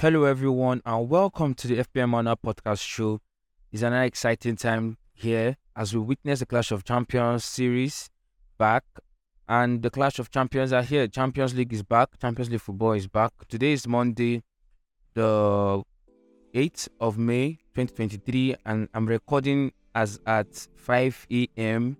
Hello, everyone, and welcome to the FPM Honor podcast show. It's another exciting time here as we witness the Clash of Champions series back, and the Clash of Champions are here. Champions League is back, Champions League football is back. Today is Monday, the 8th of May 2023, and I'm recording as at 5 a.m.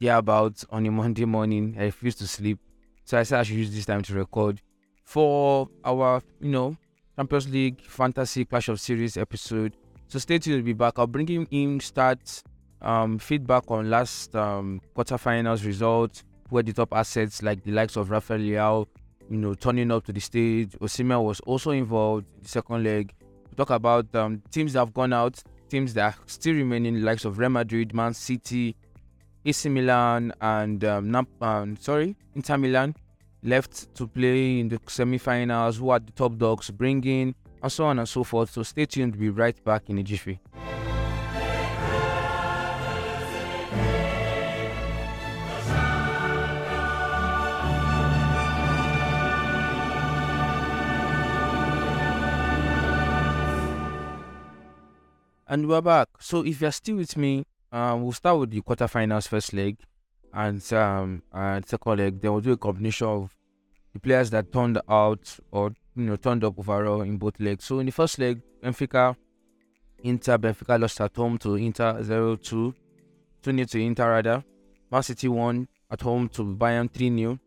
Yeah, about on a Monday morning. I refuse to sleep, so I said I should use this time to record for our, you know, Champions League Fantasy Clash of Series episode. So stay tuned, we'll be back. I'll bring him in stats, um, feedback on last um, quarterfinals results, who are the top assets like the likes of Rafael Leao, you know, turning up to the stage. Osimhen was also involved in the second leg. We talk about um, teams that have gone out, teams that are still remaining, the likes of Real Madrid, Man City, AC Milan, and um, Nap- um, sorry, Inter Milan left to play in the semi-finals, who are the top dogs bringing, and so on and so forth. So stay tuned. We'll be right back in a jiffy. And we're back. So if you're still with me, um, we'll start with the quarterfinals first leg and um and leg. Then we'll do a combination of the players that turned out or you know turned up overall in both legs. So in the first leg, Benfica, Inter, Benfica lost at home to Inter 0-2, 2 to Inter rather. Man City won at home to Bayern 3 0.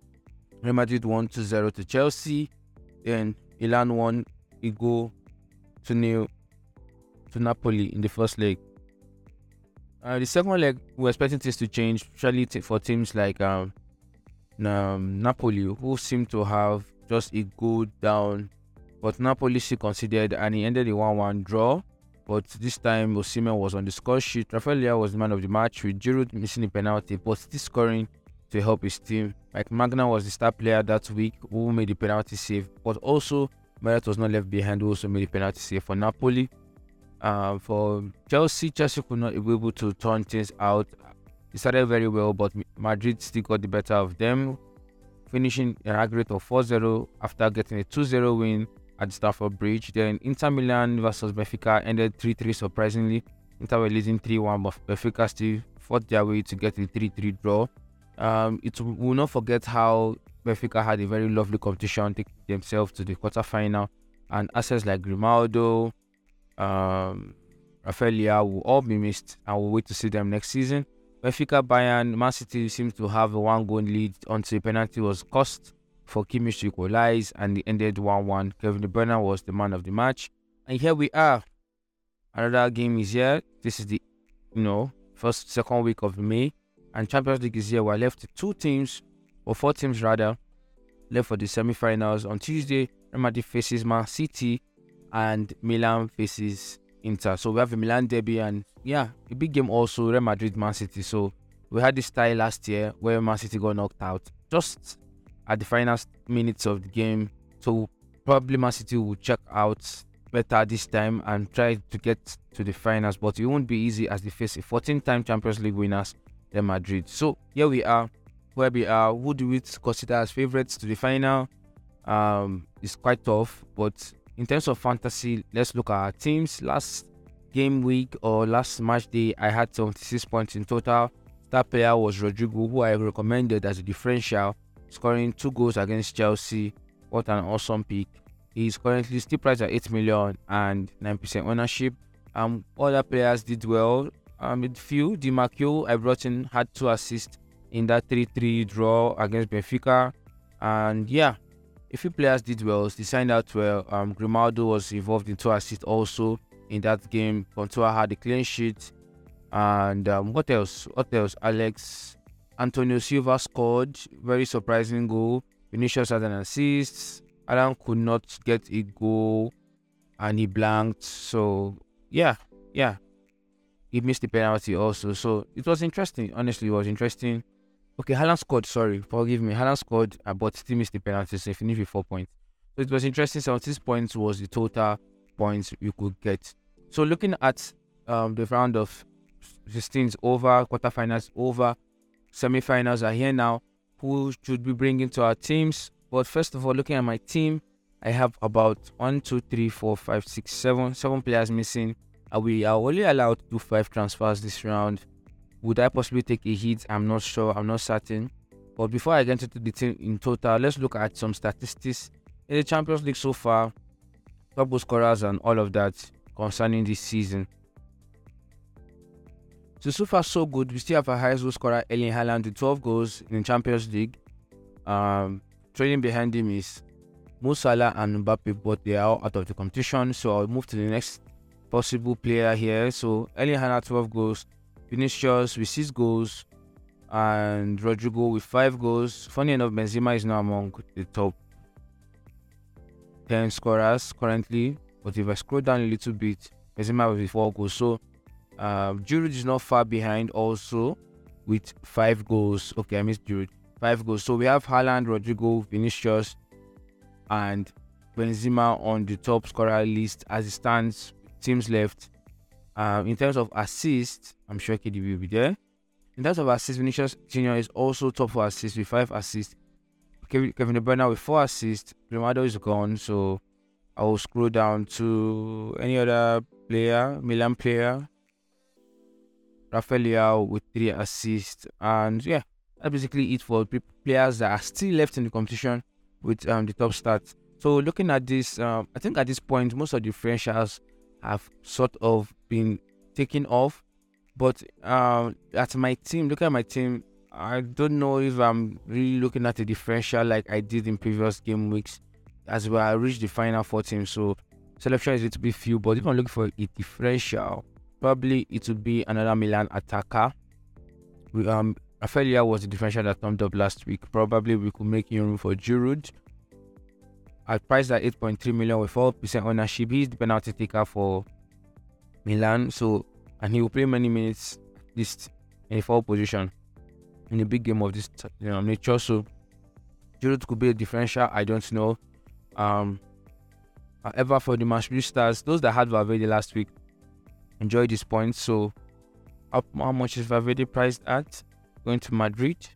Real Madrid won 2 0 to Chelsea. Then Milan won Igo 2 0 to Napoli in the first leg. Uh, the second leg, we're expecting things to change, especially t- for teams like um, um, Napoli, who seem to have just a good down. But Napoli still considered, and he ended a 1 1 draw. But this time, Osimhen was on the score sheet. Rafael Leao was the man of the match, with Giroud missing a penalty, but still scoring to help his team. Mike Maignan was the star player that week, who made the penalty save, but also Meret was not left behind, who also made the penalty save for Napoli. Um, for Chelsea, Chelsea could not be able to turn things out. They started very well, but Madrid still got the better of them, finishing an aggregate of 4-0 after getting a 2-0 win at the Stamford Bridge. Then Inter Milan versus Benfica ended 3-3 surprisingly. Inter were leading 3-1, but Benfica still fought their way to get a 3-3 draw. Um, it will not forget how Benfica had a very lovely competition, taking themselves to the quarterfinal, and assets like Grimaldo, um, Rafael Leao will all be missed, and we'll wait to see them next season. Benfica, Bayern, Man City seems to have a one goal lead until a penalty was cost for Kimmich to equalize, and it ended 1 1. Kevin De Bruyne was the man of the match. And here we are. Another game is here. This is the, you know, first, second week of May, and Champions League is here. We're left two teams, or four teams rather, left for the semi finals. On Tuesday, Real Madrid faces Man City, and Milan faces Inter. So we have a Milan derby and yeah, a big game also Real Madrid Man City. So we had this tie last year where Man City got knocked out just at the final minutes of the game. So probably Man City will check out better this time and try to get to the finals, but it won't be easy as they face a 14-time Champions League winners, Real Madrid. So here we are, where we are. Who do we consider as favorites to the final? Um, it's quite tough, but in terms of fantasy, let's look at our teams. Last game week or last match day, I had 76 points in total. That player was Rodrygo, who I recommended as a differential, scoring two goals against Chelsea. What an awesome pick! He's currently still priced at 8 million and 9% ownership. Um, other players did well. Um, midfield, Dimarco, I brought in, had two assists in that 3 3 draw against Benfica. And yeah, a few players did well. They signed out well. Um, Grimaldo was involved in two assists also in that game. Courtois had a clean sheet. And um, what else? What else? Alex Antonio Silva scored. Very surprising goal. Vinicius had an assist. Alan could not get a goal and he blanked. So, yeah, yeah. He missed the penalty also. So, it was interesting. Honestly, it was interesting. Okay, Haaland scored. Sorry, forgive me. Haaland scored, uh, but still missed the penalty, so he finished with four points. So it was interesting. 76 points was the total points you could get. So looking at um, the round of 16s over, quarterfinals over, semi-finals are here now. Who should we bring into our teams? But first of all, looking at my team, I have about one, two, three, four, five, six, seven, seven players missing. And we are only allowed to do five transfers this round. Would I possibly take a hit? I'm not sure. I'm not certain. But before I get into the team in total, let's look at some statistics in the Champions League so far, top goal scorers and all of that concerning this season. So so far so good. We still have a highest goal scorer, Erling Haaland, with 12 goals in the Champions League. Um, trailing behind him is Mo Salah and Mbappe, but they are out of the competition. So I'll move to the next possible player here. So Erling Haaland 12 goals, Vinicius with six goals, and Rodrygo with five goals. Funny enough, Benzema is now among the top 10 scorers currently. But if I scroll down a little bit, Benzema with four goals. So um, Giroud is not far behind also with five goals. Okay, I missed Giroud. Five goals. So we have Haaland, Rodrygo, Vinicius, and Benzema on the top scorer list as it stands. Teams left. Um, in terms of assists, I'm sure KDB will be there. In terms of assists, Vinicius Junior is also top for assists with five assists. Kevin, Kevin De Bruyne with four assists. Ronaldo is gone, so I will scroll down to any other player, Milan player. Rafael with three assists, and yeah, that's basically it for players that are still left in the competition with um, the top stats. So looking at this, um, I think at this point most of the differentials have sort of been taken off. But um, at my team, look at my team. I don't know if I'm really looking at a differential like I did in previous game weeks. As well, I reached the final four teams, so selection is a little bit few. But if I'm looking for a differential, probably it would be another Milan attacker. We, um, Rafael Leao was the differential that turned up last week. Probably we could make room for Giroud. I priced at 8.3 million with 4% ownership. He's the penalty taker for Milan, so and he will play many minutes, at least in the fourth position in a big game of this you know, nature. So Giroud could be a differential. I don't know. Um, however, for the Manchester Stars, those that had Valverde last week, enjoy this point. So, how, how much is Valverde priced at? Going to Madrid.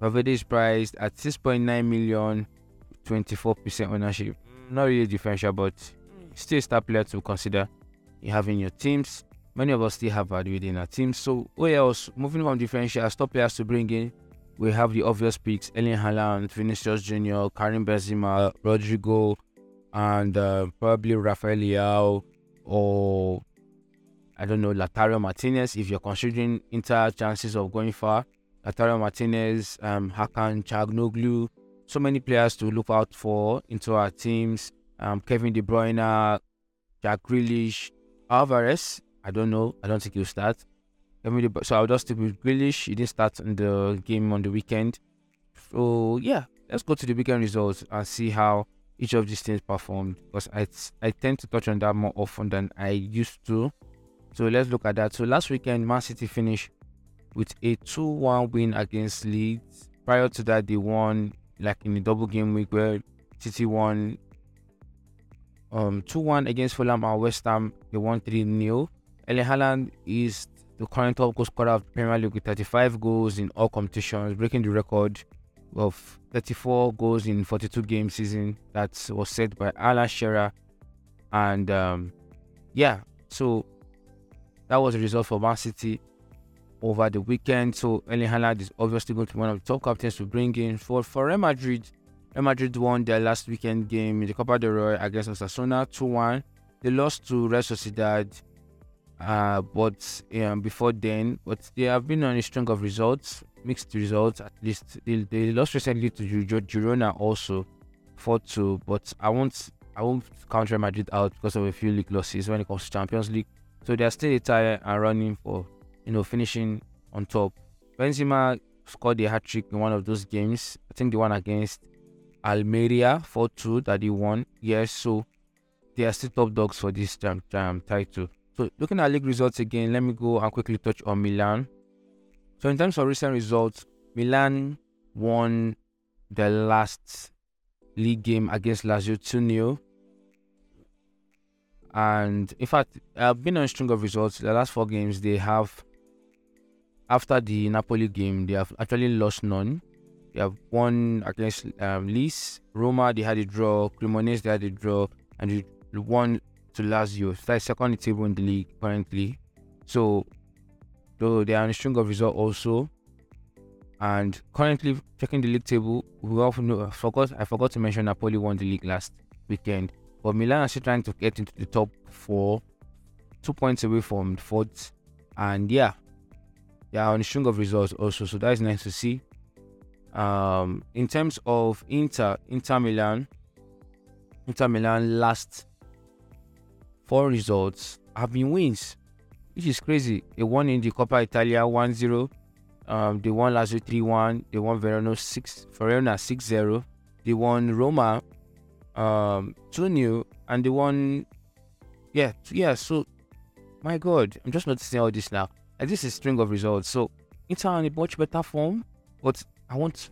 Valverde is priced at 6.9 million, 24% ownership. Not really differential, but still a star player to consider you have in your teams. Many of us still have Valverde in our teams. So, who else? Moving from differential, top players to bring in. We have the obvious picks: Erling Haaland, Vinicius Junior, Karim Benzema, Rodrygo, and uh, probably Rafael Leao or I don't know, Lautaro Martinez, if you're considering Inter chances of going far. Lautaro Martinez, um, Hakan Çalhanoğlu, so many players to look out for into our teams. Um, Kevin De Bruyne, Jack Grealish, Alvarez. I don't know. I don't think he'll start. Kevin De, so I'll just stick with Grealish. He didn't start in the game on the weekend. So yeah, let's go to the weekend results and see how each of these things performed because I, I tend to touch on that more often than I used to. So let's look at that. So last weekend, Man City finished with a 2 1 win against Leeds. Prior to that, they won like in the double game week where City won um 2 1 against Fulham and West Ham. They won 3 0. Erling Haaland is the current top goal scorer of the Premier League with 35 goals in all competitions, breaking the record of 34 goals in 42 game season that was set by Alan Shearer. And um, yeah, so that was the result for Man City over the weekend. So Erling Haaland is obviously going to be one of the top captains to bring in for for Real Madrid. Real Madrid won their last weekend game in the Copa del Rey against Osasuna 2-1. They lost to Real Sociedad, uh, but um, before then, but they have been on a string of results mixed results. At least they, they lost recently to Girona also, four two. But I won't I won't count Real Madrid out because of a few league losses when it comes to Champions League. So they are still tired and running for you know finishing on top. Benzema scored a hat trick in one of those games. I think the one against Almeria 4 2 that he won. Yes, so they are still top dogs for this um, um, title. So looking at league results again, let me go and quickly touch on Milan. So in terms of recent results, Milan won the last league game against Lazio 2-0. And in fact, I've been on a string of results. The last four games they have after the Napoli game, they have actually lost none. they have won against um, Lis, Roma. They had a draw. Cremonese they had a draw, and they won to Lazio. They're second in the table in the league currently. So though they are a string of results also. And currently checking the league table, we often know, I forgot I forgot to mention Napoli won the league last weekend. But Milan are still trying to get into the top four, two points away from fourth. And yeah, are on a string of results also. So that is nice to see. Um, in terms of Inter, Inter Milan, Inter Milan last four results have been wins which is crazy. They won in the Coppa Italia 1-0. Um, they won Lazio 3-1. They won Verona 6 Verona 6-0. They won Roma um 2-0 and they won yeah, yeah, so my god, I'm just noticing all this now. This is a string of results. So Inter in a much better form, but I want to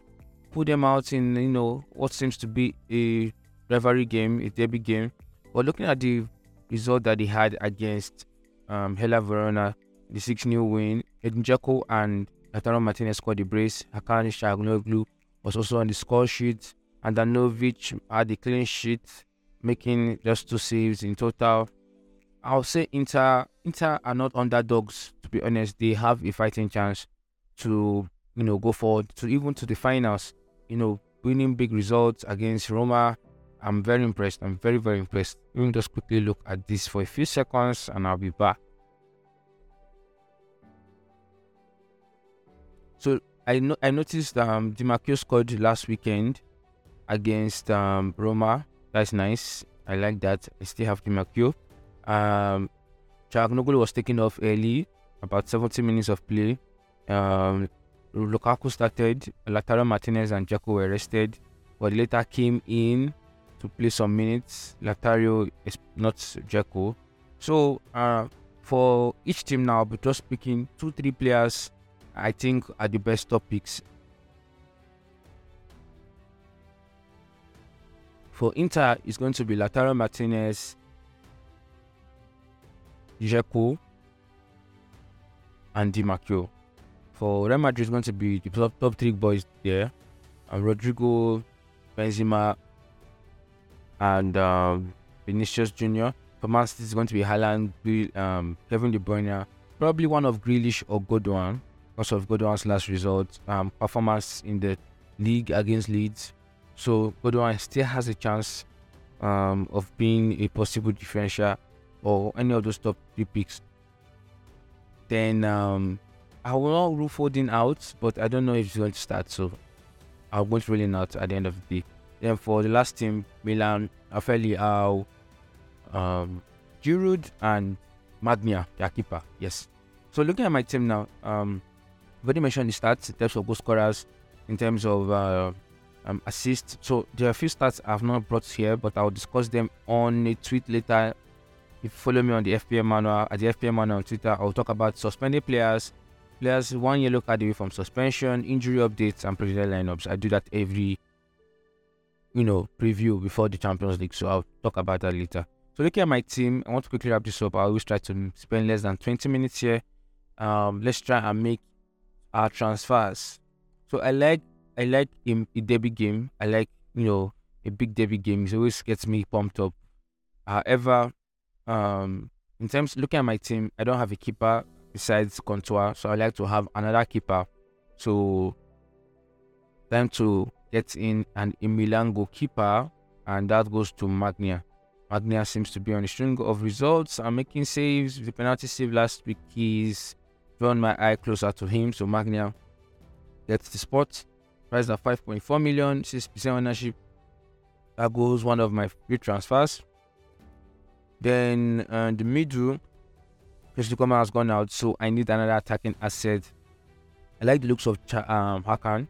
put them out in you know what seems to be a rivalry game, a derby game. But looking at the result that they had against um, Verona, the 6 new win. Edin Dzeko and Lautaro Martinez scored the brace. Hakan Çalhanoğlu was also on the score sheet. And Handanovic had the clean sheet, making just two saves in total. I'll say Inter Inter are not underdogs, be honest. They have a fighting chance to, you know, go forward to even to the finals. You know, winning big results against Roma, I'm very impressed. I'm very, very impressed. Let me just quickly look at this for a few seconds and I'll be back. So I I noticed um Di scored last weekend against um Roma. That's nice. I like that. I still have Dimarco. Um Çalhanoğlu was taken off early, about 70 minutes of play. Um Lukaku started, Lautaro Martinez and Dzeko were rested, but later came in to play some minutes. Lautaro is not Dzeko. So uh, for each team now, I'll be just picking two, three players I think are the best topics. For Inter, it's going to be Lautaro Martinez, Dzeko, and Di For Real Madrid, it's going to be the top, top three boys there. And Rodrygo, Benzema, and um, Vinicius Jr. For Man City, it's going to be Haaland, um, Kevin De Bruyne, probably one of Grealish or Gundogan because of Gundogan's last result um, performance in the league against Leeds. So Gundogan still has a chance um, of being a possible differential or any of those top three picks. Then um, I will not rule Foden out, but I don't know if he's going to start. So I won't really not at the end of the day. Then for the last team, Milan, Afeli Ao, um, Giroud and Maignan, their keeper. Yes. So looking at my team now, um, I've mentioned the stats in terms of goal scorers, in terms of uh, um, assists. So there are a few stats I've not brought here, but I'll discuss them on a tweet later. If you follow me on the FPM manual at the FPM manual on Twitter, I'll talk about suspended players, players one year yellow card away from suspension, injury updates, and projected lineups. I do that every you know, preview before the Champions League. So I'll talk about that later. So looking at my team, I want to quickly wrap this up. I always try to spend less than 20 minutes here. Um, let's try and make our transfers. So I like I like a, a derby game. I like you know a big derby game. It always gets me pumped up. However, um, in terms looking at my team, I don't have a keeper besides Courtois, so I like to have another keeper. to them to get in an Milan goalkeeper, and that goes to Maignan. Maignan seems to be on a string of results and making saves. The penalty save last week, he's drawn my eye closer to him. So Maignan gets the spot. Price at 5.4 million, 6% ownership. That goes one of my free transfers. Then uh, the middle, Christopher has gone out, so I need another attacking asset. I like the looks of Ch- um, Hakan.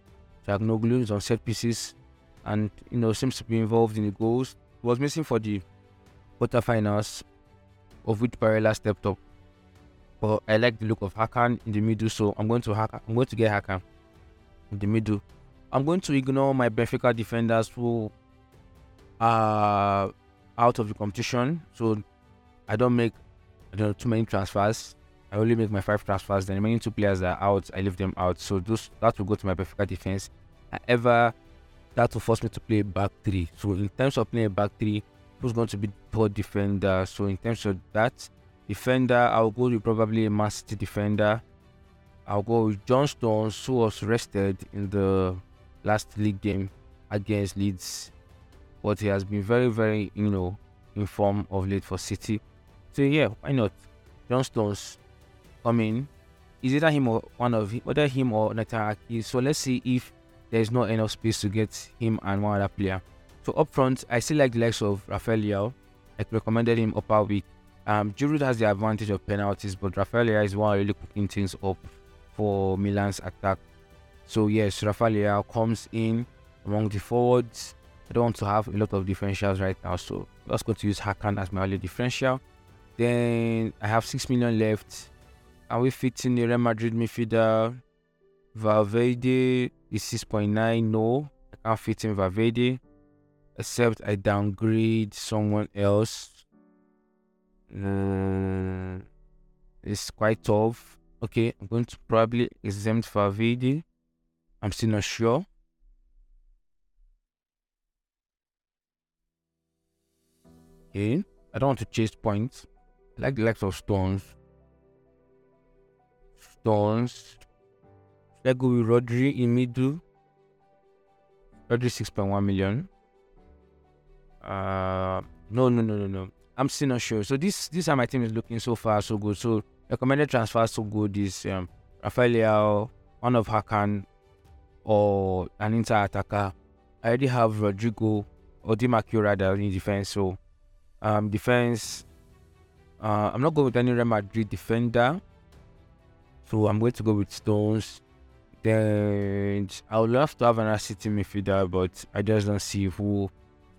Çalhanoğlu is on set pieces and you know seems to be involved in the goals. Was missing for the quarterfinals, of which Barella stepped up. But I like the look of Hakan in the middle, so I'm going to Hakan. I'm going to get Hakan in the middle. I'm going to ignore my Benfica defenders who are out of the competition, so I don't make I don't know too many transfers. I only make my five transfers. The remaining two players are out, I leave them out. So those that will go to my Benfica defense. However, that will force me to play back three. So in terms of playing back three, who's going to be third defender? So in terms of that defender, I'll go with probably a City defender. I'll go with John Stones, who was rested in the last league game against Leeds, but he has been very, very, you know, in form of late for City. So yeah, why not? John Stones coming. Is either him or one of whether him or Nathan So let's see if there is not enough space to get him and one other player. So up front, I still like the likes of Rafael. I recommended him upper week. Um, Giroud has the advantage of penalties, but Rafael is one really cooking things up for Milan's attack. So yes, Rafael comes in among the forwards. I don't want to have a lot of differentials right now, so let's going to use Hakan as my only differential. Then I have six million left. Are we fitting the Real Madrid midfielder? Valverde is 6.9. No, I can't fit in Valverde except I downgrade someone else. Uh, it's quite tough. Okay, I'm going to probably exempt Valverde. I'm still not sure. Okay, I don't want to chase points. I like the likes of Stones. Stones. Let's go with Rodri in middle. Rodri 6.1 million. Uh, no, no, no, no, no. I'm still not sure. So this this how my team is looking so far so good. So recommended transfer so good is um, Rafael one of Hakan, or an inter attacker. I already have Rodrygo or Dimarco rather in defense. So um, defense. Uh, I'm not going with any Real Madrid defender. So I'm going to go with Stones. Then I would love to have an City midfielder, but I just don't see who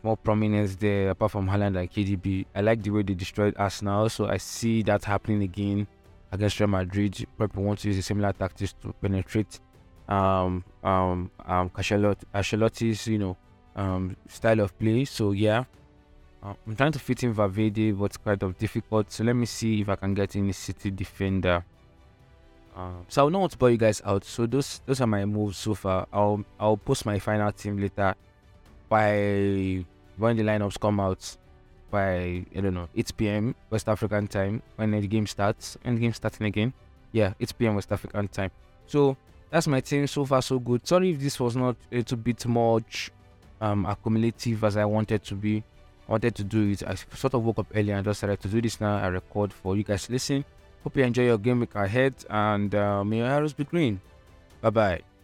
more prominence there apart from Haaland and KDB. I like the way they destroyed Arsenal, so I see that happening again against Real Madrid. Pep wants to use a similar tactics to penetrate um um um Ancelotti's you know um style of play. So yeah, uh, I'm trying to fit in Valverde, but it's quite of difficult. So let me see if I can get in a City defender. Um, so I will not want to bore you guys out. So those those are my moves so far. I'll I'll post my final team later by when the lineups come out by I don't know 8 p.m. West African time when the game starts and the game starting again. Yeah, 8 p.m. West African time. So that's my team so far so good. Sorry if this was not a little bit much um accumulative as I wanted to be. Wanted to do it. I sort of woke up early and just decided to do this now. I record for you guys to listen. Hope you enjoy your game week ahead and uh, may your arrows be green. Bye bye.